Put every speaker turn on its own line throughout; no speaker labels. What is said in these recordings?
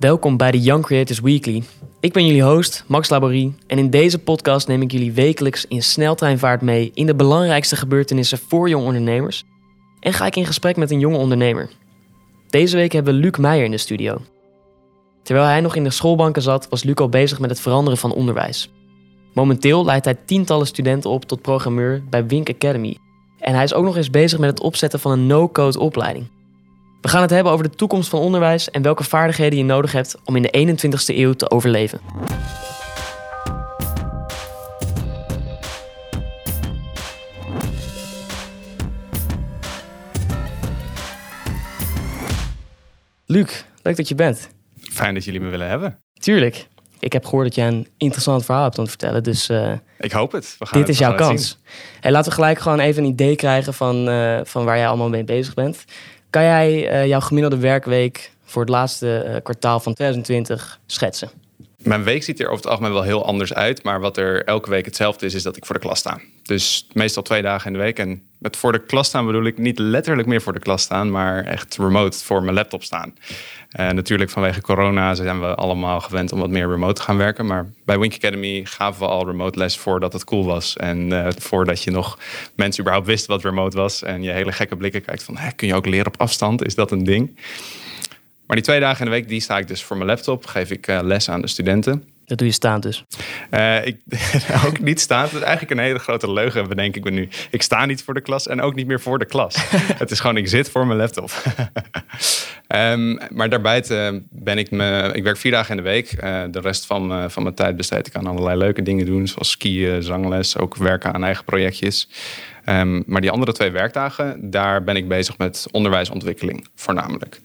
Welkom bij de Young Creators Weekly. Ik ben jullie host, Max Laborie, en in deze podcast neem ik jullie wekelijks in sneltreinvaart mee in de belangrijkste gebeurtenissen voor jonge ondernemers en ga ik in gesprek met een jonge ondernemer. Deze week hebben we Luc Meijer in de studio. Terwijl hij nog in de schoolbanken zat, was Luc al bezig met het veranderen van onderwijs. Momenteel leidt hij tientallen studenten op tot programmeur bij Wink Academy. En hij is ook nog eens bezig met het opzetten van een no-code opleiding. We gaan het hebben over de toekomst van onderwijs en welke vaardigheden je nodig hebt om in de 21ste eeuw te overleven. Luc, leuk dat je bent.
Fijn dat jullie me willen hebben.
Tuurlijk. Ik heb gehoord dat jij een interessant verhaal hebt om te vertellen. Dus uh,
ik hoop het. We gaan
dit
het,
is jouw kans. Hey, laten we gelijk gewoon even een idee krijgen van, uh, van waar jij allemaal mee bezig bent. Kan jij uh, jouw gemiddelde werkweek voor het laatste kwartaal van 2020 schetsen?
Mijn week ziet er over het algemeen wel heel anders uit. Maar wat er elke week hetzelfde is, is dat ik voor de klas sta. Dus meestal twee dagen in de week. En met voor de klas staan bedoel ik niet letterlijk meer voor de klas staan, maar echt remote voor mijn laptop staan. Uh, natuurlijk vanwege corona zijn we allemaal gewend om wat meer remote te gaan werken. Maar bij Wink Academy gaven we al remote les voordat het cool was. En uh, voordat je nog mensen überhaupt wisten wat remote was. En je hele gekke blikken kijkt van, kun je ook leren op afstand? Is dat een ding? Maar die twee dagen in de week, die sta ik dus voor mijn laptop. Geef ik uh, les aan de studenten.
Dat doe je staand dus?
Uh, ik, ook niet staand. Dat is eigenlijk een hele grote leugen, bedenk ik me nu. Ik sta niet voor de klas en ook niet meer voor de klas. het is gewoon, ik zit voor mijn laptop. um, maar daarbij ben ik me... Ik werk vier dagen in de week. Uh, de rest van, van mijn tijd besteed ik aan allerlei leuke dingen doen. Zoals skiën, zangles, ook werken aan eigen projectjes. Um, maar die andere twee werkdagen, daar ben ik bezig met onderwijsontwikkeling voornamelijk.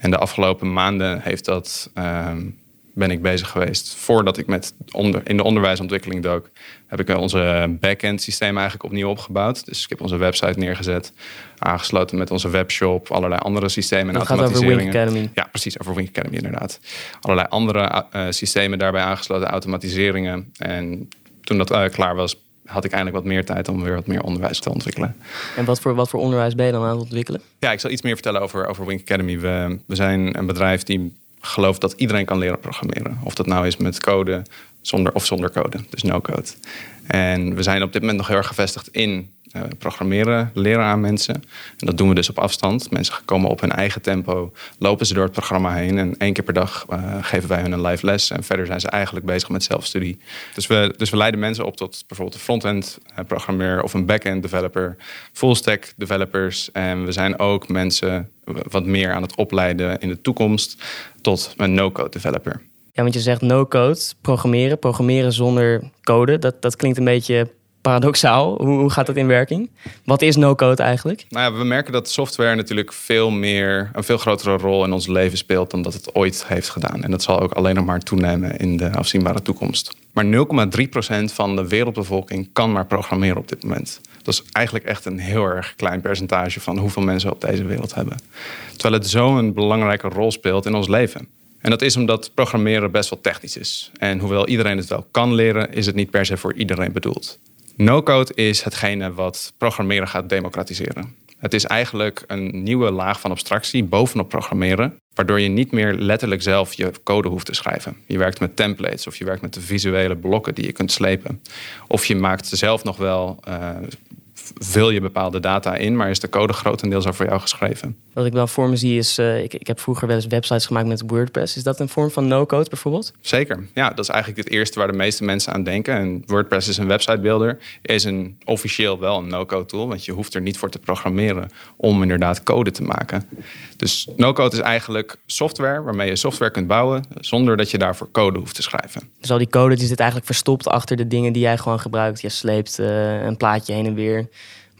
En de afgelopen maanden heeft dat, um, ben ik bezig geweest. Voordat ik met onder, in de onderwijsontwikkeling dook, heb ik onze back-end systeem eigenlijk opnieuw opgebouwd. Dus ik heb onze website neergezet, aangesloten met onze webshop, allerlei andere systemen en
dat
automatiseringen.
Gaat over Wink Academy.
Ja, precies, over Wink Academy inderdaad. Allerlei andere uh, systemen daarbij aangesloten, automatiseringen. En toen dat uh, klaar was, had ik eindelijk wat meer tijd om weer wat meer onderwijs te ontwikkelen.
En wat voor, wat voor onderwijs ben je dan aan het ontwikkelen?
Ja, ik zal iets meer vertellen over, over Wink Academy. We, we zijn een bedrijf die gelooft dat iedereen kan leren programmeren. Of dat nou is met code zonder, of zonder code, dus no code. En we zijn op dit moment nog heel erg gevestigd in programmeren, leren aan mensen. En dat doen we dus op afstand. Mensen komen op hun eigen tempo, lopen ze door het programma heen. En één keer per dag uh, geven wij hun een live les. En verder zijn ze eigenlijk bezig met zelfstudie. Dus we, dus we leiden mensen op tot bijvoorbeeld een front-end uh, programmeur of een back-end developer, full-stack developers. En we zijn ook mensen wat meer aan het opleiden in de toekomst tot een no-code developer.
Ja, want je zegt no-code, programmeren, programmeren zonder code. Dat, dat klinkt een beetje paradoxaal. Hoe, gaat dat in werking? Wat is no-code eigenlijk?
Nou ja, we merken dat software natuurlijk veel meer, een veel grotere rol in ons leven speelt dan dat het ooit heeft gedaan. En dat zal ook alleen nog maar toenemen in de afzienbare toekomst. Maar 0,3% van de wereldbevolking kan maar programmeren op dit moment. Dat is eigenlijk echt een heel erg klein percentage van hoeveel mensen op deze wereld hebben. Terwijl het zo'n belangrijke rol speelt in ons leven. En dat is omdat programmeren best wel technisch is. En hoewel iedereen het wel kan leren, is het niet per se voor iedereen bedoeld. No-code is hetgene wat programmeren gaat democratiseren. Het is eigenlijk een nieuwe laag van abstractie bovenop programmeren, waardoor je niet meer letterlijk zelf je code hoeft te schrijven. Je werkt met templates of je werkt met de visuele blokken die je kunt slepen. Of je maakt zelf nog wel uh, vul je bepaalde data in, maar is de code grotendeels al voor jou geschreven.
Wat ik wel voor me zie is, uh, ik, ik heb vroeger wel eens websites gemaakt met WordPress. Is dat een vorm van no-code bijvoorbeeld?
Zeker. Ja, dat is eigenlijk het eerste waar de meeste mensen aan denken. En WordPress is een websitebuilder, is een officieel wel een no-code tool, want je hoeft er niet voor te programmeren om inderdaad code te maken. Dus no-code is eigenlijk software waarmee je software kunt bouwen zonder dat je daarvoor code hoeft te schrijven.
Dus al die code die zit eigenlijk verstopt achter de dingen die jij gewoon gebruikt. Je sleept uh, een plaatje heen en weer.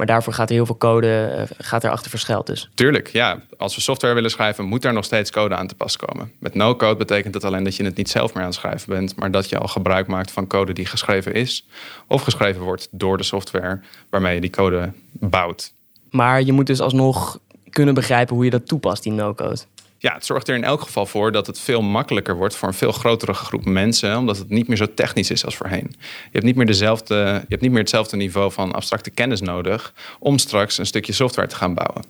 Maar daarvoor gaat er heel veel code uh, gaat er achter verschuild dus.
Tuurlijk, ja. Als we software willen schrijven, moet daar nog steeds code aan te pas komen. Met no-code betekent dat alleen dat je het niet zelf meer aan het schrijven bent, maar dat je al gebruik maakt van code die geschreven is of geschreven wordt door de software waarmee je die code bouwt.
Maar je moet dus alsnog kunnen begrijpen hoe je dat toepast, die no-code.
Ja, het zorgt er in elk geval voor dat het veel makkelijker wordt voor een veel grotere groep mensen, omdat het niet meer zo technisch is als voorheen. Je hebt niet meer, dezelfde, je hebt niet meer hetzelfde niveau van abstracte kennis nodig om straks een stukje software te gaan bouwen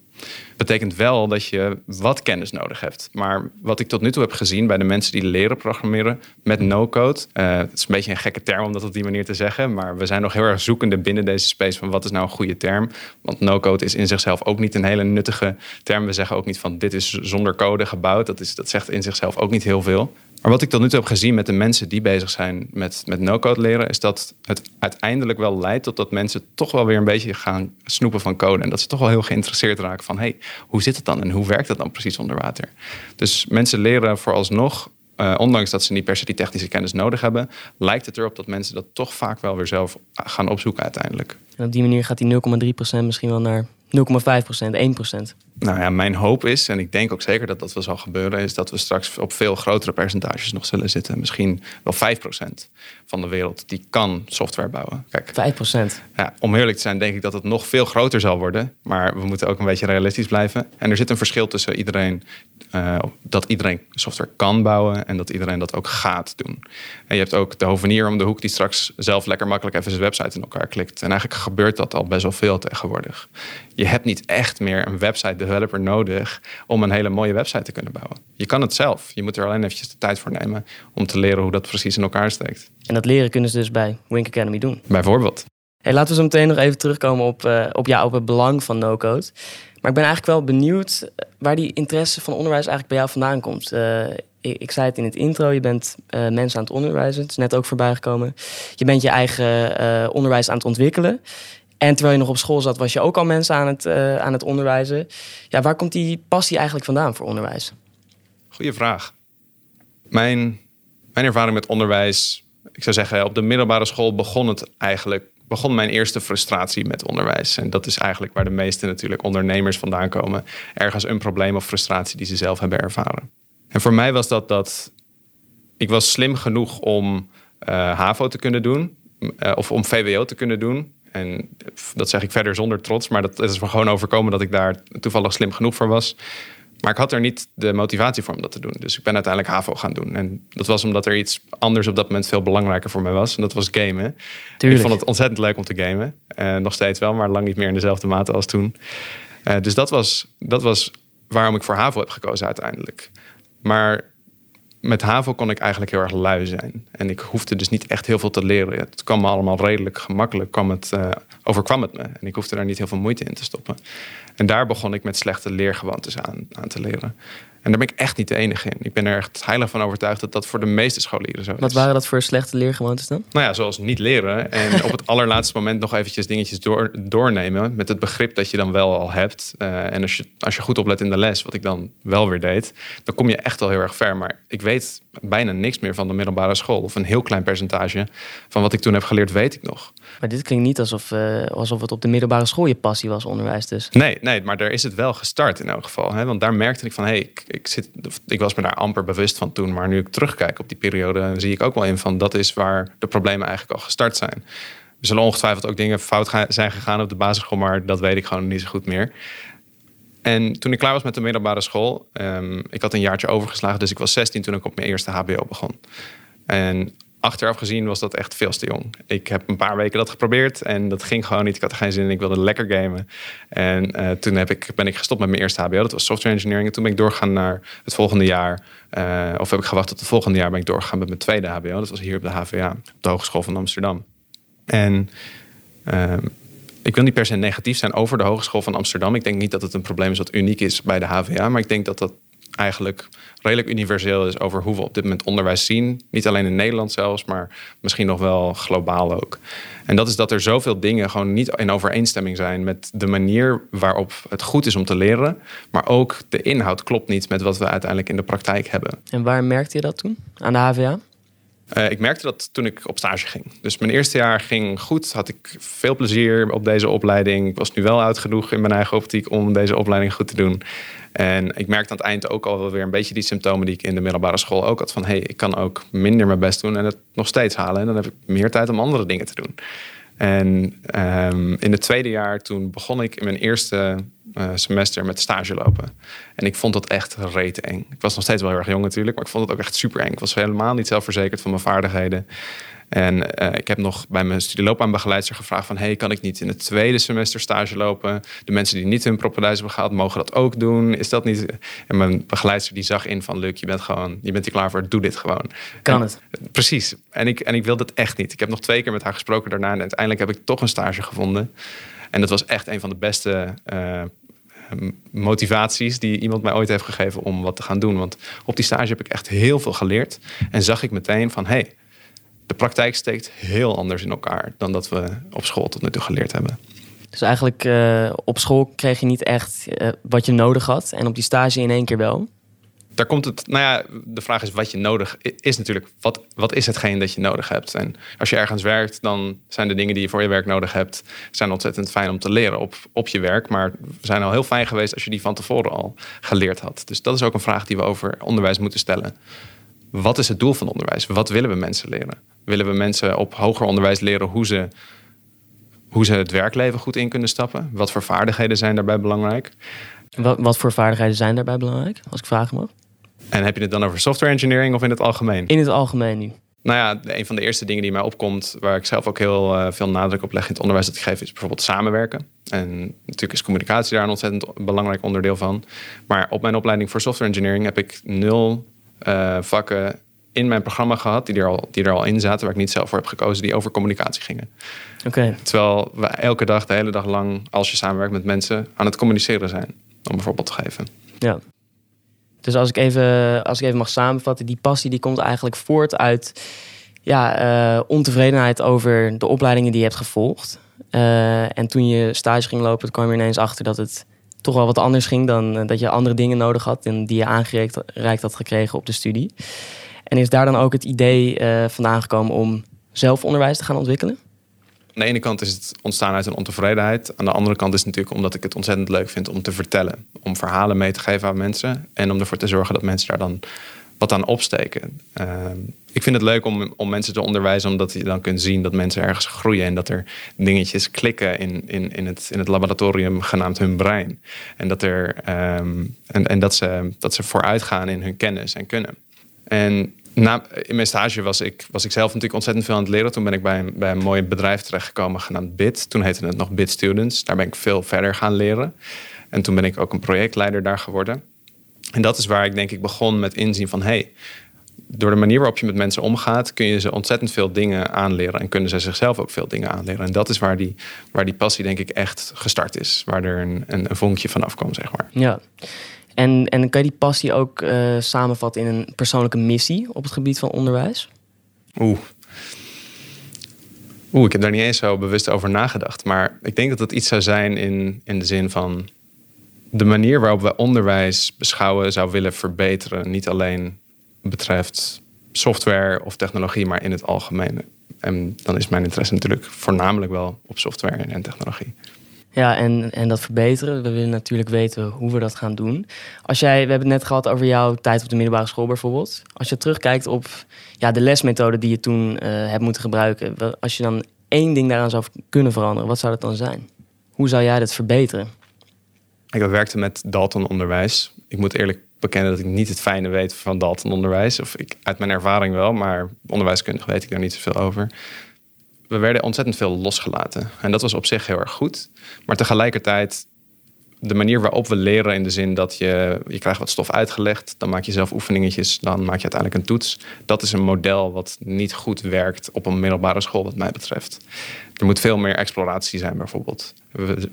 betekent wel dat je wat kennis nodig hebt. Maar wat ik tot nu toe heb gezien bij de mensen die leren programmeren met no-code. Uh, het is een beetje een gekke term om dat op die manier te zeggen. Maar we zijn nog heel erg zoekende binnen deze space van wat is nou een goede term. Want no-code is in zichzelf ook niet een hele nuttige term. We zeggen ook niet van dit is zonder code gebouwd. Dat, is, dat zegt in zichzelf ook niet heel veel. Maar wat ik tot nu toe heb gezien met de mensen die bezig zijn met, met no-code leren, is dat het uiteindelijk wel leidt tot dat mensen toch wel weer een beetje gaan snoepen van code. En dat ze toch wel heel geïnteresseerd raken van hey, hoe zit het dan en hoe werkt dat dan precies onder water? Dus mensen leren vooralsnog, uh, ondanks dat ze niet per se die technische kennis nodig hebben, lijkt het erop dat mensen dat toch vaak wel weer zelf gaan opzoeken uiteindelijk.
En op die manier gaat die 0,3% misschien wel naar 0,5%, 1%.
Nou ja, mijn hoop is, en ik denk ook zeker dat dat wel zal gebeuren, is dat we straks op veel grotere percentages nog zullen zitten. Misschien wel 5% van de wereld die kan software bouwen.
Kijk, 5%?
Ja, om eerlijk te zijn, denk ik dat het nog veel groter zal worden. Maar we moeten ook een beetje realistisch blijven. En er zit een verschil tussen iedereen, uh, dat iedereen software kan bouwen en dat iedereen dat ook gaat doen. En je hebt ook de hovenier om de hoek die straks zelf lekker makkelijk even zijn website in elkaar klikt. En eigenlijk gebeurt dat al best wel veel tegenwoordig. Je hebt niet echt meer een website developer nodig om een hele mooie website te kunnen bouwen. Je kan het zelf. Je moet er alleen eventjes de tijd voor nemen om te leren hoe dat precies in elkaar steekt.
En dat leren kunnen ze dus bij Wink Academy doen.
Bijvoorbeeld.
Hey, laten we zo meteen nog even terugkomen op, uh, op, ja, op het belang van no-code. Maar ik ben eigenlijk wel benieuwd eh, waar die interesse van onderwijs eigenlijk bij jou vandaan komt. Uh, ik, ik, zei het in het intro, je bent uh, mensen aan het onderwijzen. Het is net ook voorbij gekomen. Je bent je eigen onderwijs aan het ontwikkelen. En terwijl je nog op school zat, was je ook al mensen aan het, uh, aan het onderwijzen. Ja, waar komt die passie eigenlijk vandaan voor onderwijs?
Goeie vraag. Mijn, mijn ervaring met onderwijs, ik zou zeggen, op de middelbare school begon het eigenlijk. Begon mijn eerste frustratie met onderwijs. En dat is eigenlijk waar de meeste natuurlijk ondernemers vandaan komen. Ergens een probleem of frustratie die ze zelf hebben ervaren. En voor mij was dat dat ik was slim genoeg om uh, HAVO te kunnen doen. Uh, of om VWO te kunnen doen. En dat zeg ik verder zonder trots, maar dat is me gewoon overkomen dat ik daar toevallig slim genoeg voor was. Maar ik had er niet de motivatie voor om dat te doen. Dus ik ben uiteindelijk HAVO gaan doen. En dat was omdat er iets anders op dat moment veel belangrijker voor mij was. En dat was gamen.
Tuurlijk.
Ik vond het ontzettend leuk om te gamen. Uh, nog steeds wel, maar lang niet meer in dezelfde mate als toen. Uh, dus dat was, dat was waarom ik voor HAVO heb gekozen uiteindelijk. Maar met HAVO kon ik eigenlijk heel erg lui zijn. En ik hoefde dus niet echt heel veel te leren. Het kwam me allemaal redelijk gemakkelijk, kwam het, uh, overkwam het me. En ik hoefde daar niet heel veel moeite in te stoppen. En daar begon ik met slechte leergewoontes aan, aan te leren. En daar ben ik echt niet de enige in. Ik ben er echt heilig van overtuigd dat dat voor de meeste scholieren zo is.
Wat waren dat voor slechte leergewoontes dan?
Nou ja, zoals niet leren. En op het allerlaatste moment nog eventjes dingetjes door, doornemen. Met het begrip dat je dan wel al hebt. Uh, en als je, als je goed oplet in de les, wat ik dan wel weer deed. Dan kom je echt al heel erg ver. Maar ik weet bijna niks meer van de middelbare school. Of een heel klein percentage van wat ik toen heb geleerd, weet ik nog.
Maar dit klinkt niet alsof, uh, alsof het op de middelbare school je passie was, onderwijs dus.
Nee, nee maar daar is het wel gestart in elk geval. Hè? Want daar merkte ik van, hé, hey, ik, ik, zit, ik was me daar amper bewust van toen. Maar nu ik terugkijk op die periode, zie ik ook wel in van, dat is waar de problemen eigenlijk al gestart zijn. Er zullen ongetwijfeld ook dingen fout zijn gegaan op de basisschool, maar dat weet ik gewoon niet zo goed meer. En toen ik klaar was met de middelbare school, um, ik had een jaartje overgeslagen, dus ik was 16 toen ik op mijn eerste HBO begon. En achteraf gezien was dat echt veel te jong. Ik heb een paar weken dat geprobeerd en dat ging gewoon niet. Ik had er geen zin in. Ik wilde lekker gamen. En uh, toen heb ik, ben ik gestopt met mijn eerste HBO. Dat was software engineering. En toen ben ik doorgegaan naar het volgende jaar. Uh, of heb ik gewacht tot het volgende jaar ben ik doorgegaan met mijn tweede HBO. Dat was hier op de HVA, op de Hogeschool van Amsterdam. En uh, ik wil niet per se negatief zijn over de Hogeschool van Amsterdam. Ik denk niet dat het een probleem is wat uniek is bij de HVA. Maar ik denk dat dat eigenlijk redelijk universeel is over hoe we op dit moment onderwijs zien. Niet alleen in Nederland zelfs, maar misschien nog wel globaal ook. En dat is dat er zoveel dingen gewoon niet in overeenstemming zijn met de manier waarop het goed is om te leren. Maar ook de inhoud klopt niet met wat we uiteindelijk in de praktijk hebben.
En waar merkte je dat toen aan de HVA?
Uh, ik merkte dat toen ik op stage ging. Dus mijn eerste jaar ging goed. Had ik veel plezier op deze opleiding. Ik was nu wel oud genoeg in mijn eigen optiek om deze opleiding goed te doen. En ik merkte aan het eind ook al wel weer een beetje die symptomen die ik in de middelbare school ook had. Van hey, ik kan ook minder mijn best doen en het nog steeds halen. En dan heb ik meer tijd om andere dingen te doen. En um, in het tweede jaar toen begon ik in mijn eerste eh, semester met stage lopen. En ik vond dat echt reet eng. Ik was nog steeds wel heel erg jong natuurlijk, maar ik vond het ook echt super eng. Ik was helemaal niet zelfverzekerd van mijn vaardigheden. En uh, ik heb nog bij mijn studieloopbaanbegeleider gevraagd van... hey, kan ik niet in het tweede semester stage lopen? De mensen die niet hun propedeuse hebben gehaald, mogen dat ook doen. Is dat niet... En mijn begeleider die zag in van... Luc, je bent gewoon, je bent hier klaar voor, doe dit gewoon.
Kan het?
Precies. En ik, en ik wilde het echt niet. Ik heb nog twee keer met haar gesproken daarna... en uiteindelijk heb ik toch een stage gevonden. En dat was echt een van de beste... Uh, motivaties die iemand mij ooit heeft gegeven om wat te gaan doen. Want op die stage heb ik echt heel veel geleerd. En zag ik meteen van, hey, de praktijk steekt heel anders in elkaar dan dat we op school tot nu toe geleerd hebben.
Dus eigenlijk uh, op school kreeg je niet echt uh, wat je nodig had en op die stage in één keer wel?
Daar komt het, nou ja, de vraag is wat je nodig is natuurlijk. Wat, wat is hetgeen dat je nodig hebt? En als je ergens werkt, dan zijn de dingen die je voor je werk nodig hebt, zijn ontzettend fijn om te leren op, op je werk. Maar zijn al heel fijn geweest als je die van tevoren al geleerd had. Dus dat is ook een vraag die we over onderwijs moeten stellen. Wat is het doel van onderwijs? Wat willen we mensen leren? Willen we mensen op hoger onderwijs leren hoe ze, hoe ze het werkleven goed in kunnen stappen? Wat voor vaardigheden zijn daarbij belangrijk?
Wat, wat voor vaardigheden zijn daarbij belangrijk, als ik vragen mag?
En heb je het dan over software engineering of in het algemeen?
In het algemeen nu.
Nou ja, een van de eerste dingen die mij opkomt, waar ik zelf ook heel uh, veel nadruk op leg in het onderwijs dat ik geef, is bijvoorbeeld samenwerken. En natuurlijk is communicatie daar een ontzettend belangrijk onderdeel van. Maar op mijn opleiding voor software engineering heb ik nul uh, vakken in mijn programma gehad, die er, al, die er al in zaten, waar ik niet zelf voor heb gekozen, die over communicatie gingen.
Oké.
Terwijl we elke dag, de hele dag lang, als je samenwerkt met mensen, aan het communiceren zijn. Om een voorbeeld te geven.
Ja. Dus als ik even, als ik even mag samenvatten, die passie die komt eigenlijk voort uit ja, uh, ontevredenheid over de opleidingen die je hebt gevolgd. Uh, en toen je stage ging lopen, kwam je ineens achter dat het toch wel wat anders ging dan dat je andere dingen nodig had en die je aangereikt had gekregen op de studie. En is daar dan ook het idee vandaan gekomen om zelf onderwijs te gaan ontwikkelen?
Aan de ene kant is het ontstaan uit een ontevredenheid. Aan de andere kant is het natuurlijk omdat ik het ontzettend leuk vind om te vertellen. Om verhalen mee te geven aan mensen. En om ervoor te zorgen dat mensen daar dan wat aan opsteken. Uh, ik vind het leuk om, om mensen te onderwijzen, omdat je dan kunt zien dat mensen ergens groeien en dat er dingetjes klikken in, in, in, het, in het laboratorium genaamd hun brein. En dat, er, um, en, en dat, ze, dat ze vooruit gaan in hun kennis en kunnen. En na, in mijn stage was ik, was ik zelf natuurlijk ontzettend veel aan het leren. Toen ben ik bij een, bij een mooi bedrijf terechtgekomen genaamd BIT. Toen heette het nog BIT Students. Daar ben ik veel verder gaan leren. En toen ben ik ook een projectleider daar geworden. En dat is waar ik denk ik begon met inzien van... hey, door de manier waarop je met mensen omgaat... kun je ze ontzettend veel dingen aanleren... en kunnen ze zichzelf ook veel dingen aanleren. En dat is waar die, waar die passie denk ik echt gestart is. Waar er een, een, vonkje vanaf kwam, zeg maar.
Ja. En, en kan je die passie ook uh, samenvatten in een persoonlijke missie op het gebied van onderwijs?
Oeh. Oeh, ik heb daar niet eens zo bewust over nagedacht. Maar ik denk dat het iets zou zijn in, in de zin van de manier waarop we onderwijs beschouwen zou willen verbeteren. Niet alleen betreft software of technologie, maar in het algemeen. En dan is mijn interesse natuurlijk voornamelijk wel op software en technologie.
Ja, en, en dat verbeteren. We willen natuurlijk weten hoe we dat gaan doen. Als jij, we hebben het net gehad over jouw tijd op de middelbare school bijvoorbeeld. Als je terugkijkt op ja, de lesmethode die je toen uh, hebt moeten gebruiken. Als je dan één ding daaraan zou kunnen veranderen, wat zou dat dan zijn? Hoe zou jij dat verbeteren?
Ik werkte met Dalton-onderwijs. Ik moet eerlijk bekennen dat ik niet het fijne weet van Dalton-onderwijs. Of ik, uit mijn ervaring wel, maar onderwijskundig weet ik daar niet zoveel over we werden ontzettend veel losgelaten. En dat was op zich heel erg goed. Maar tegelijkertijd, de manier waarop we leren in de zin dat je, je krijgt wat stof uitgelegd, dan maak je zelf oefeningetjes, dan maak je uiteindelijk een toets. Dat is een model wat niet goed werkt op een middelbare school, wat mij betreft. Er moet veel meer exploratie zijn, bijvoorbeeld.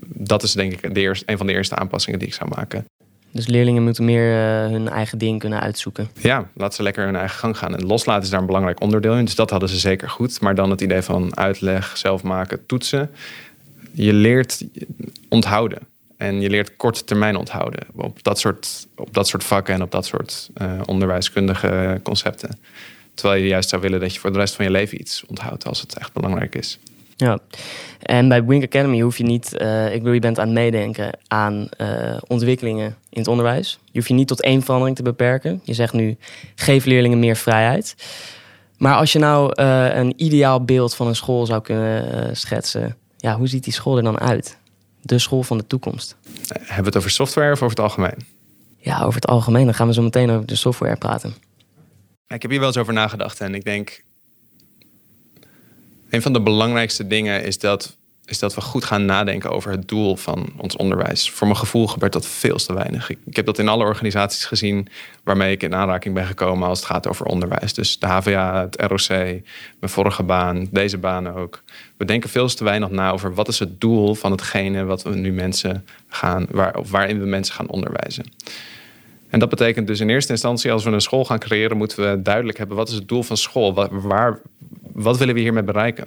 Dat is denk ik de eerste, een van de eerste aanpassingen die ik zou maken.
Dus leerlingen moeten meer uh, hun eigen ding kunnen uitzoeken.
Ja, laat ze lekker hun eigen gang gaan. En loslaten is daar een belangrijk onderdeel in. Dus dat hadden ze zeker goed. Maar dan het idee van uitleg, zelf maken, toetsen. Je leert onthouden. En je leert korte termijn onthouden. Op dat soort, op dat soort vakken en op dat soort uh, onderwijskundige concepten. Terwijl je juist zou willen dat je voor de rest van je leven iets onthoudt als het echt belangrijk is.
Ja, en bij Wink Academy hoef je niet, uh, ik wil je bent aan het meedenken aan uh, ontwikkelingen in het onderwijs. Je hoeft je niet tot één verandering te beperken. Je zegt nu, geef leerlingen meer vrijheid. Maar als je nou uh, een ideaal beeld van een school zou kunnen schetsen, ja, hoe ziet die school er dan uit? de school van de toekomst?
Hebben we het over software of over het algemeen?
Ja, over het algemeen. Dan gaan we zo meteen over de software praten.
Ik heb hier wel eens over nagedacht en ik denk... Een van de belangrijkste dingen is dat, is dat we goed gaan nadenken over het doel van ons onderwijs. Voor mijn gevoel gebeurt dat veel te weinig. Ik, heb dat in alle organisaties gezien waarmee ik in aanraking ben gekomen als het gaat over onderwijs. Dus de HVA, het ROC, mijn vorige baan, deze baan ook. We denken veel te weinig na over wat is het doel van hetgene wat we nu mensen gaan, waar, waarin we mensen gaan onderwijzen. En dat betekent dus in eerste instantie, als we een school gaan creëren, moeten we duidelijk hebben wat is het doel van school? Wat, waar, wat willen we hiermee bereiken?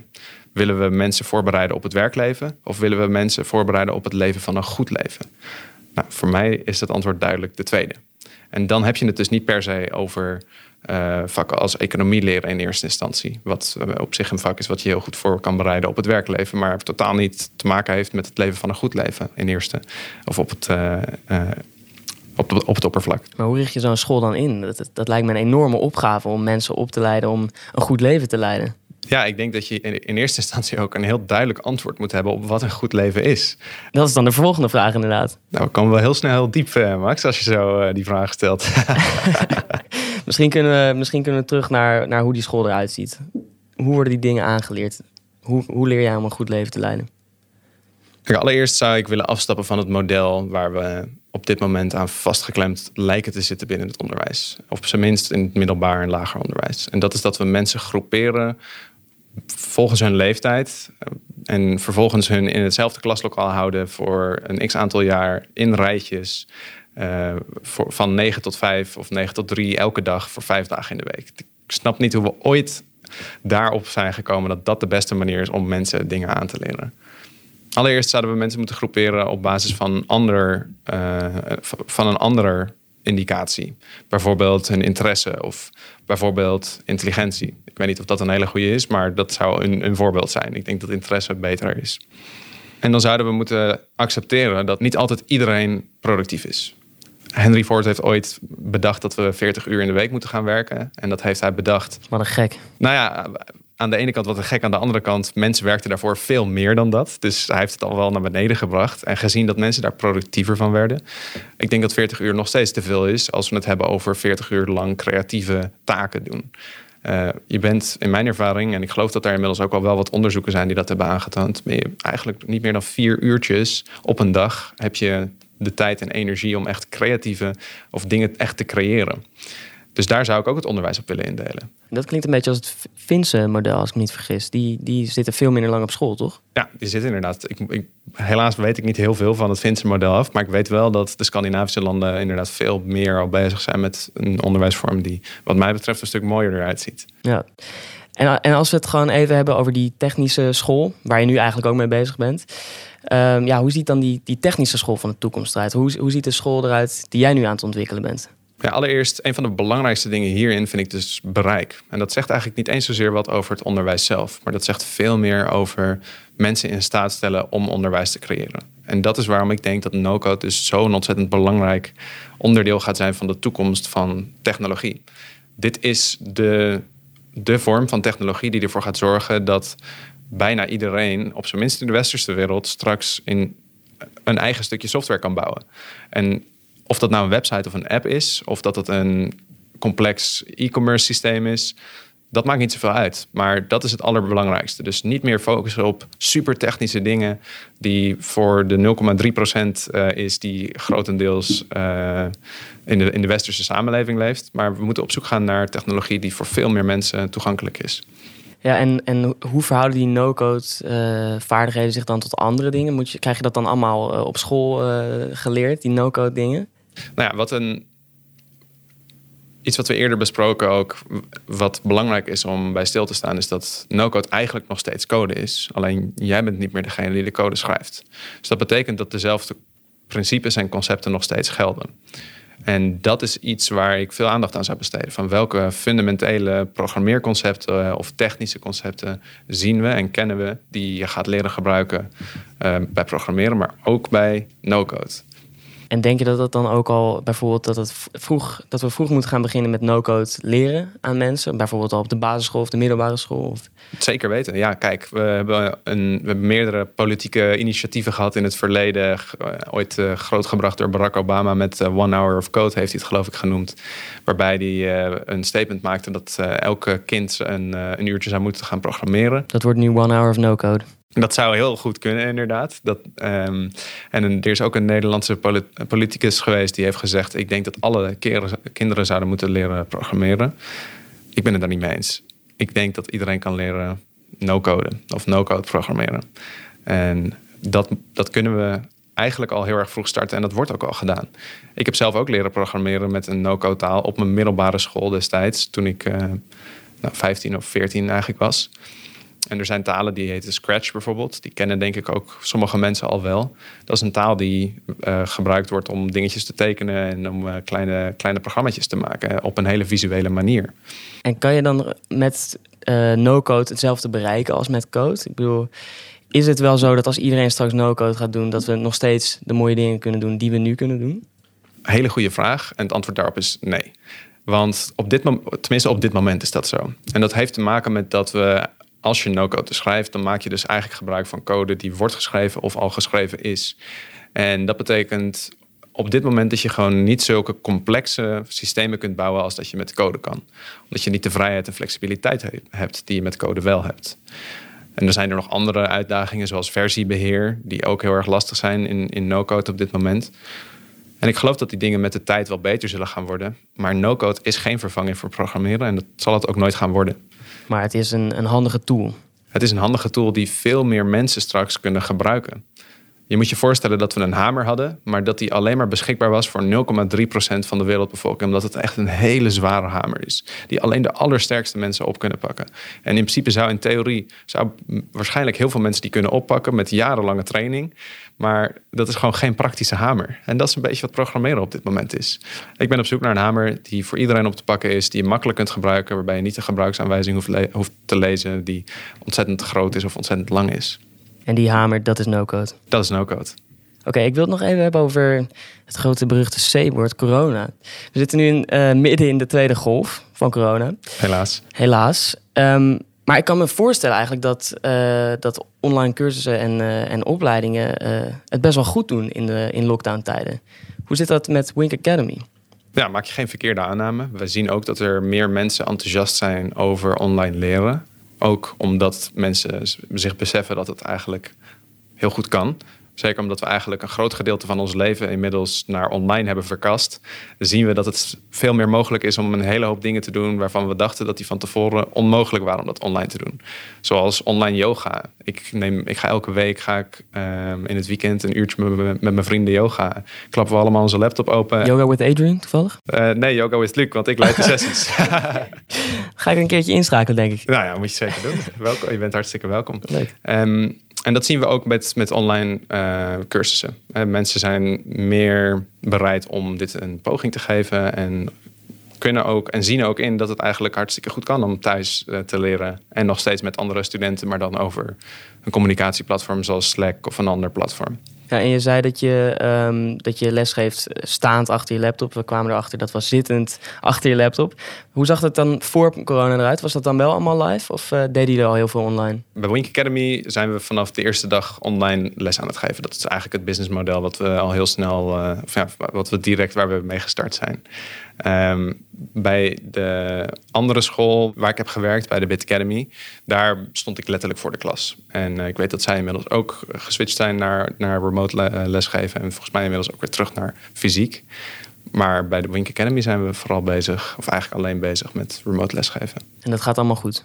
Willen we mensen voorbereiden op het werkleven? Of willen we mensen voorbereiden op het leven van een goed leven? Nou, voor mij is het antwoord duidelijk de tweede. En dan heb je het dus niet per se over uh, vakken als economie leren in eerste instantie. Wat uh, op zich een vak is wat je heel goed voor kan bereiden op het werkleven, maar totaal niet te maken heeft met het leven van een goed leven in eerste. Of op het, uh, op, op, het oppervlak.
Maar hoe richt je zo'n school dan in? Dat, dat, dat, lijkt me een enorme opgave om mensen op te leiden om een goed leven te leiden.
Ja, ik denk dat je in eerste instantie ook een heel duidelijk antwoord moet hebben op wat een goed leven is.
Dat is dan de volgende vraag inderdaad.
Nou, we komen wel heel snel heel diep, eh, Max, als je zo uh, die vraag stelt.
misschien, kunnen we, misschien kunnen we terug naar, naar hoe die school eruit ziet. Hoe worden die dingen aangeleerd? Hoe, hoe leer jij om een goed leven te leiden?
Kijk, allereerst zou ik willen afstappen van het model waar we op dit moment aan vastgeklemd lijken te zitten binnen het onderwijs. Of op zijn minst in het middelbaar en lager onderwijs. En dat is dat we mensen groeperen volgens hun leeftijd. Eh, en vervolgens hun in hetzelfde klaslokaal houden voor een x aantal jaar in rijtjes. Voor, van 9 tot 5 of 9 tot 3 elke dag voor vijf dagen in de week. Ik snap niet hoe we ooit daarop zijn gekomen dat dat de beste manier is om mensen dingen aan te leren. Allereerst zouden we mensen moeten groeperen op basis van, ander, uh, van een andere indicatie. Bijvoorbeeld hun interesse of bijvoorbeeld intelligentie. Ik weet niet of dat een hele goede is, maar dat zou een, een voorbeeld zijn. Ik denk dat interesse beter is. En dan zouden we moeten accepteren dat niet altijd iedereen productief is. Henry Ford heeft ooit bedacht dat we 40 uur in de week moeten gaan werken. En dat heeft hij bedacht.
Wat een gek.
Nou ja, aan de ene kant wat een gek, aan de andere kant, mensen werkten daarvoor veel meer dan dat. Dus hij heeft het al wel naar beneden gebracht en gezien dat mensen daar productiever van werden. Ik denk dat 40 uur nog steeds te veel is als we het hebben over 40 uur lang creatieve taken doen. Uh, je bent in mijn ervaring, en ik geloof dat er inmiddels ook al wel wat onderzoeken zijn die dat hebben aangetoond, ben eigenlijk niet meer dan vier uurtjes op een dag heb je de tijd en energie om echt creatieve of dingen echt te creëren. Dus daar zou ik ook het onderwijs op willen indelen.
Dat klinkt een beetje als het Finse model, als ik me niet vergis. Die, die zitten veel minder lang op school, toch?
Ja, die zitten inderdaad. Ik, ik, helaas weet ik niet heel veel van het Finse model af. Maar ik weet wel dat de Scandinavische landen inderdaad veel meer al bezig zijn met een onderwijsvorm die, wat mij betreft, een stuk mooier eruit ziet.
Ja. En, en als we het gewoon even hebben over die technische school, waar je nu eigenlijk ook mee bezig bent. Um, ja, hoe ziet dan die, die technische school van de toekomst eruit? Hoe, hoe ziet de school eruit die jij nu aan het ontwikkelen bent?
Ja, allereerst, een van de belangrijkste dingen hierin vind ik dus bereik. En dat zegt eigenlijk niet eens zozeer wat over het onderwijs zelf, maar dat zegt veel meer over mensen in staat stellen om onderwijs te creëren. En dat is waarom ik denk dat no-code dus zo'n ontzettend belangrijk onderdeel gaat zijn van de toekomst van technologie. Dit is de, de vorm van technologie die ervoor gaat zorgen dat bijna iedereen, op zijn minst in de westerse wereld, straks in een eigen stukje software kan bouwen. En of dat nou een website of een app is, of dat het een complex e-commerce systeem is, dat maakt niet zoveel uit. Maar dat is het allerbelangrijkste. Dus niet meer focussen op super technische dingen die voor de 0,3% uh, is die grotendeels uh, in, de, in de westerse samenleving leeft. Maar we moeten op zoek gaan naar technologie die voor veel meer mensen toegankelijk is.
Ja, en, en hoe verhouden die no-code uh, vaardigheden zich dan tot andere dingen? Moet je, krijg je dat dan allemaal op school geleerd, die no-code dingen?
Nou ja, wat een. Iets wat we eerder besproken ook, wat belangrijk is om bij stil te staan, is dat no-code eigenlijk nog steeds code is. Alleen jij bent niet meer degene die de code schrijft. Dus dat betekent dat dezelfde principes en concepten nog steeds gelden. En dat is iets waar ik veel aandacht aan zou besteden. Van welke fundamentele programmeerconcepten eh, of technische concepten zien we en kennen we die je gaat leren gebruiken uh, bij programmeren, maar ook bij no-code.
En denk je dat dat dan ook al bijvoorbeeld dat, het vroeg, dat we vroeg moeten gaan beginnen met no-code leren aan mensen? Bijvoorbeeld al op de basisschool of de middelbare school? Of...
Zeker weten. Ja, kijk, we hebben, een, we hebben meerdere politieke initiatieven gehad in het verleden. Eh, ooit uh, grootgebracht door Barack Obama met uh, One Hour of Code, heeft hij het geloof ik genoemd. Waarbij hij een statement maakte dat elke kind een, een uurtje zou moeten gaan programmeren.
Dat wordt nu One Hour of No Code.
Dat zou heel goed kunnen, inderdaad. Dat, um, en er is ook een Nederlandse politicus geweest die heeft gezegd: Ik denk dat alle kinderen zouden moeten leren programmeren. Ik ben het daar niet mee eens. Ik denk dat iedereen kan leren no-code of no-code programmeren. En dat, dat kunnen we eigenlijk al heel erg vroeg starten en dat wordt ook al gedaan. Ik heb zelf ook leren programmeren met een no-code taal op mijn middelbare school destijds, toen ik uh, nou, 15 of 14 eigenlijk was. En er zijn talen die heten Scratch bijvoorbeeld. Die kennen denk ik ook sommige mensen al wel. Dat is een taal die uh, gebruikt wordt om dingetjes te tekenen en om uh, kleine, kleine programma's te maken op een hele visuele manier.
En kan je dan met uh, no-code hetzelfde bereiken als met code? Ik bedoel, is het wel zo dat als iedereen straks no-code gaat doen, dat we nog steeds de mooie dingen kunnen doen die we nu kunnen doen?
Hele goede vraag. En het antwoord daarop is nee. Want op dit moment, tenminste op dit moment is dat zo. En dat heeft te maken met dat we als je no-code schrijft, dan maak je dus eigenlijk gebruik van code die wordt geschreven of al geschreven is. En dat betekent op dit moment dat je gewoon niet zulke complexe systemen kunt bouwen als dat je met code kan. Omdat je niet de vrijheid en flexibiliteit hebt die je met code wel hebt. En er zijn er nog andere uitdagingen, zoals versiebeheer, die ook heel erg lastig zijn in, in no-code op dit moment. En ik geloof dat die dingen met de tijd wel beter zullen gaan worden. Maar no-code is geen vervanging voor programmeren en dat zal het ook nooit gaan worden.
Maar het is een, een handige tool.
Het is een handige tool die veel meer mensen straks kunnen gebruiken. Je moet je voorstellen dat we een hamer hadden, maar dat die alleen maar beschikbaar was voor 0,3% van de wereldbevolking. Omdat het echt een hele zware hamer is. Die alleen de allersterkste mensen op kunnen pakken. En in principe zou in theorie zou waarschijnlijk heel veel mensen die kunnen oppakken met jarenlange training. Maar dat is gewoon geen praktische hamer. En dat is een beetje wat programmeren op dit moment is. Ik ben op zoek naar een hamer die voor iedereen op te pakken is, die je makkelijk kunt gebruiken, waarbij je niet de gebruiksaanwijzing hoeft, hoeft te lezen die ontzettend groot is of ontzettend lang is.
En die hamer, dat is no-code?
Dat is no-code.
Oké, ik wil het nog even hebben over het grote beruchte C-woord, corona. We zitten nu in, uh, midden in de tweede golf van corona.
Helaas.
Helaas. Um, maar ik kan me voorstellen eigenlijk dat, uh, dat online cursussen en, uh, en opleidingen het best wel goed doen in, de, in lockdown-tijden. Hoe zit dat met Wink Academy?
Ja, maak je geen verkeerde aanname. We zien ook dat er meer mensen enthousiast zijn over online leren. Ook omdat mensen zich beseffen dat het eigenlijk heel goed kan. Zeker omdat we eigenlijk een groot gedeelte van ons leven inmiddels naar online hebben verkast. zien we dat het veel meer mogelijk is om een hele hoop dingen te doen waarvan we dachten dat die van tevoren onmogelijk waren om dat online te doen. Zoals online yoga. Ik, neem, ik ga elke week ga ik, ehm, in het weekend een uurtje met, met, mijn vrienden yoga. Klappen we allemaal onze laptop open.
Yoga with Adrian toevallig?
Uh, nee, yoga with Luc, want ik leid de sessies.
ga ik een keertje inschakelen, denk ik.
Nou ja, moet je zeker doen. welkom, je bent hartstikke welkom. Leuk. Um, en dat zien we ook met, met online uh, cursussen. Mensen zijn meer bereid om dit een poging te geven. En kunnen ook en zien ook in dat het eigenlijk hartstikke goed kan om thuis uh, te leren. En nog steeds met andere studenten, maar dan over een communicatieplatform zoals Slack of een ander platform.
En je zei dat je, um, dat je lesgeeft staand achter je laptop. We kwamen erachter, dat was zittend achter je laptop. Hoe zag het dan voor corona eruit? Was dat dan wel allemaal live of uh, deed je er al heel veel online?
Bij Wink Academy zijn we vanaf de eerste dag online les aan het geven. Dat is eigenlijk het businessmodel wat we al heel snel, ja, wat we direct waar we mee gestart zijn. Um, bij de andere school waar ik heb gewerkt, bij de Bit Academy, daar stond ik letterlijk voor de klas. En uh, ik weet dat zij inmiddels ook geswitcht zijn naar, naar remote le lesgeven. En volgens mij inmiddels ook weer terug naar fysiek. Maar bij de Wink Academy zijn we vooral bezig, of eigenlijk alleen bezig met remote lesgeven.
En dat gaat allemaal goed?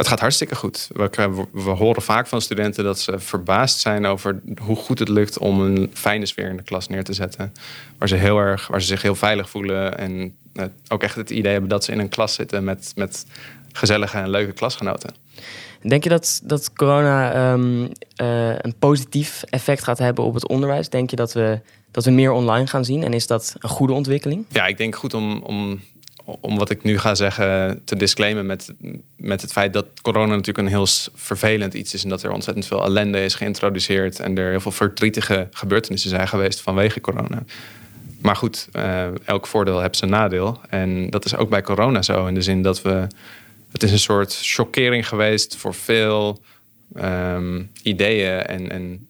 Het gaat hartstikke goed. We, we, horen vaak van studenten dat ze verbaasd zijn over hoe goed het lukt om een fijne sfeer in de klas neer te zetten. Waar ze, heel erg, waar ze zich heel veilig voelen en eh, ook echt het idee hebben dat ze in een klas zitten met, met gezellige en leuke klasgenoten.
Denk je dat, dat corona ehm, eh, een positief effect gaat hebben op het onderwijs? Denk je dat we, dat we meer online gaan zien en is dat een goede ontwikkeling?
Ja, ik denk goed om, om om wat ik nu ga zeggen te disclaimen met, met het feit dat corona natuurlijk een heel vervelend iets is en dat er ontzettend veel ellende is geïntroduceerd en er heel veel verdrietige gebeurtenissen zijn geweest vanwege corona. Maar goed, uh, elk voordeel heeft zijn nadeel. En dat is ook bij corona zo. In de zin dat we. Het is een soort chockering geweest voor veel um, ideeën en, en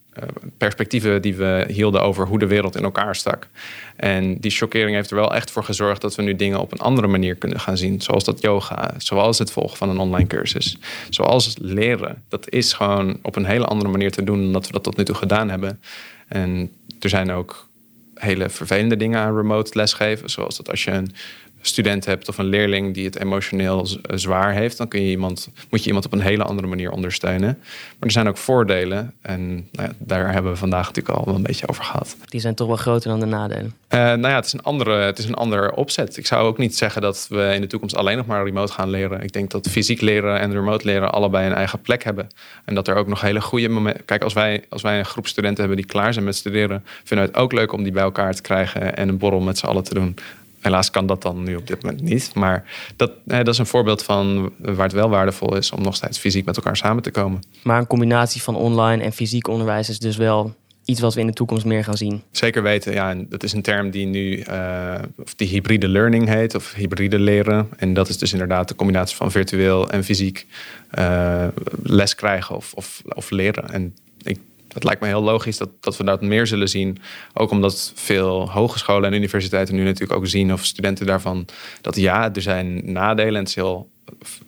perspectieven die we hielden over hoe de wereld in elkaar stak. En die chockering heeft er wel echt voor gezorgd dat we nu dingen op een andere manier kunnen gaan zien. Zoals dat yoga, zoals het volgen van een online cursus, zoals leren. Dat is gewoon op een hele andere manier te doen dan dat we dat tot nu toe gedaan hebben. En er zijn ook hele vervelende dingen aan remote lesgeven. Zoals dat als je een student hebt of een leerling die het emotioneel zwaar heeft, dan kun je iemand, moet je iemand op een hele andere manier ondersteunen. Maar er zijn ook voordelen. En nou ja, daar hebben we vandaag natuurlijk al wel een beetje over gehad.
Die zijn toch wel groter dan de nadelen?
Uh, nou ja, het is, een andere, het is een ander opzet. Ik zou ook niet zeggen dat we in de toekomst alleen nog maar remote gaan leren. Ik denk dat fysiek leren en remote leren allebei een eigen plek hebben. En dat er ook nog hele goede momenten. Kijk, als wij, als wij een groep studenten hebben die klaar zijn met studeren, vinden we het ook leuk om die bij elkaar te krijgen en een borrel met z'n allen te doen. Helaas kan dat dan nu op dit moment niet. Maar dat, dat is een voorbeeld van waar het wel waardevol is om nog steeds fysiek met elkaar samen te komen.
Maar een combinatie van online en fysiek onderwijs is dus wel iets wat we in de toekomst meer gaan zien.
Zeker weten, ja. En dat is een term die nu, uh, of die hybride learning heet, of hybride leren. En dat is dus inderdaad de combinatie van virtueel en fysiek uh, les krijgen of, of, of leren. En ik het lijkt me heel logisch dat, dat we dat meer zullen zien. Ook omdat veel hogescholen en universiteiten nu natuurlijk ook zien, of studenten daarvan, dat ja, er zijn nadelen. En het is heel,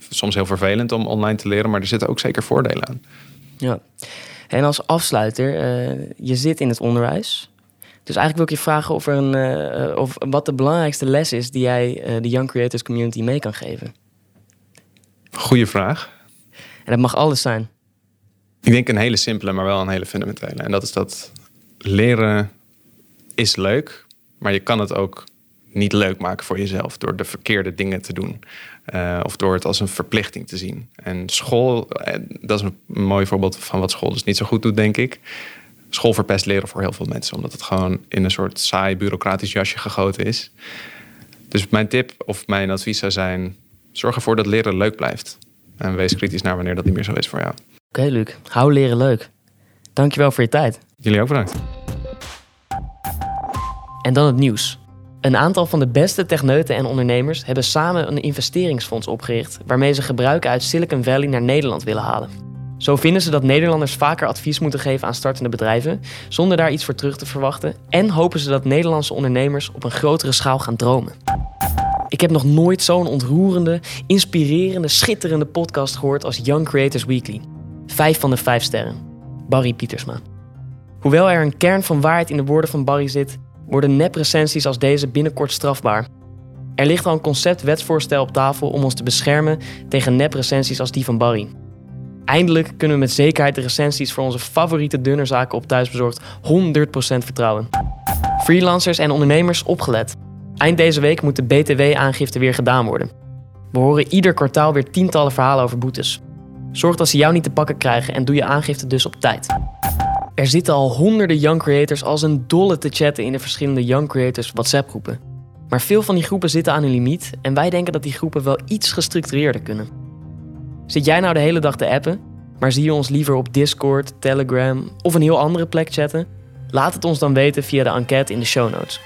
soms heel vervelend om online te leren, maar er zitten ook zeker voordelen aan.
Ja, en als afsluiter, uh, je zit in het onderwijs. Dus eigenlijk wil ik je vragen of, er een, uh, of wat de belangrijkste les is die jij uh, de Young Creators Community mee kan geven.
Goeie vraag.
En dat mag alles zijn.
Ik denk een hele simpele, maar wel een hele fundamentele. En dat is dat leren is leuk, maar je kan het ook niet leuk maken voor jezelf door de verkeerde dingen te doen. Uh, of door het als een verplichting te zien. En school, eh, dat is een mooi voorbeeld van wat school dus niet zo goed doet, denk ik. School verpest leren voor heel veel mensen, omdat het gewoon in een soort saai bureaucratisch jasje gegoten is. Dus mijn tip of mijn advies zou zijn: zorg ervoor dat leren leuk blijft. En wees kritisch naar wanneer dat niet meer zo is voor jou.
Oké, okay, Luc. Hou leren leuk. Dankjewel voor je tijd.
Jullie ook bedankt.
En dan het nieuws. Een aantal van de beste techneuten en ondernemers hebben samen een investeringsfonds opgericht waarmee ze gebruiken uit Silicon Valley naar Nederland willen halen. Zo vinden ze dat Nederlanders vaker advies moeten geven aan startende bedrijven zonder daar iets voor terug te verwachten en hopen ze dat Nederlandse ondernemers op een grotere schaal gaan dromen. Ik heb nog nooit zo'n ontroerende, inspirerende, schitterende podcast gehoord als Young Creators Weekly. Vijf van de vijf sterren. Barry Pietersma. Hoewel er een kern van waarheid in de woorden van Barry zit, worden nep-recensies als deze binnenkort strafbaar. Er ligt al een concept-wetsvoorstel op tafel om ons te beschermen tegen nep-recensies als die van Barry. Eindelijk kunnen we met zekerheid de recensies voor onze favoriete dunnerzaken op thuisbezorgd 100% vertrouwen. Freelancers en ondernemers opgelet. Eind deze week moet de BTW-aangifte weer gedaan worden. We horen ieder kwartaal weer tientallen verhalen over boetes. Zorg dat ze jou niet te pakken krijgen en doe je aangifte dus op tijd. Er zitten al honderden young creators als een dolle te chatten in de verschillende young creators WhatsApp groepen. Maar veel van die groepen zitten aan hun limiet en wij denken dat die groepen wel iets gestructureerder kunnen. Zit jij nou de hele dag te appen, maar zie je ons liever op Discord, Telegram of een heel andere plek chatten? Laat het ons dan weten via de enquête in de show notes.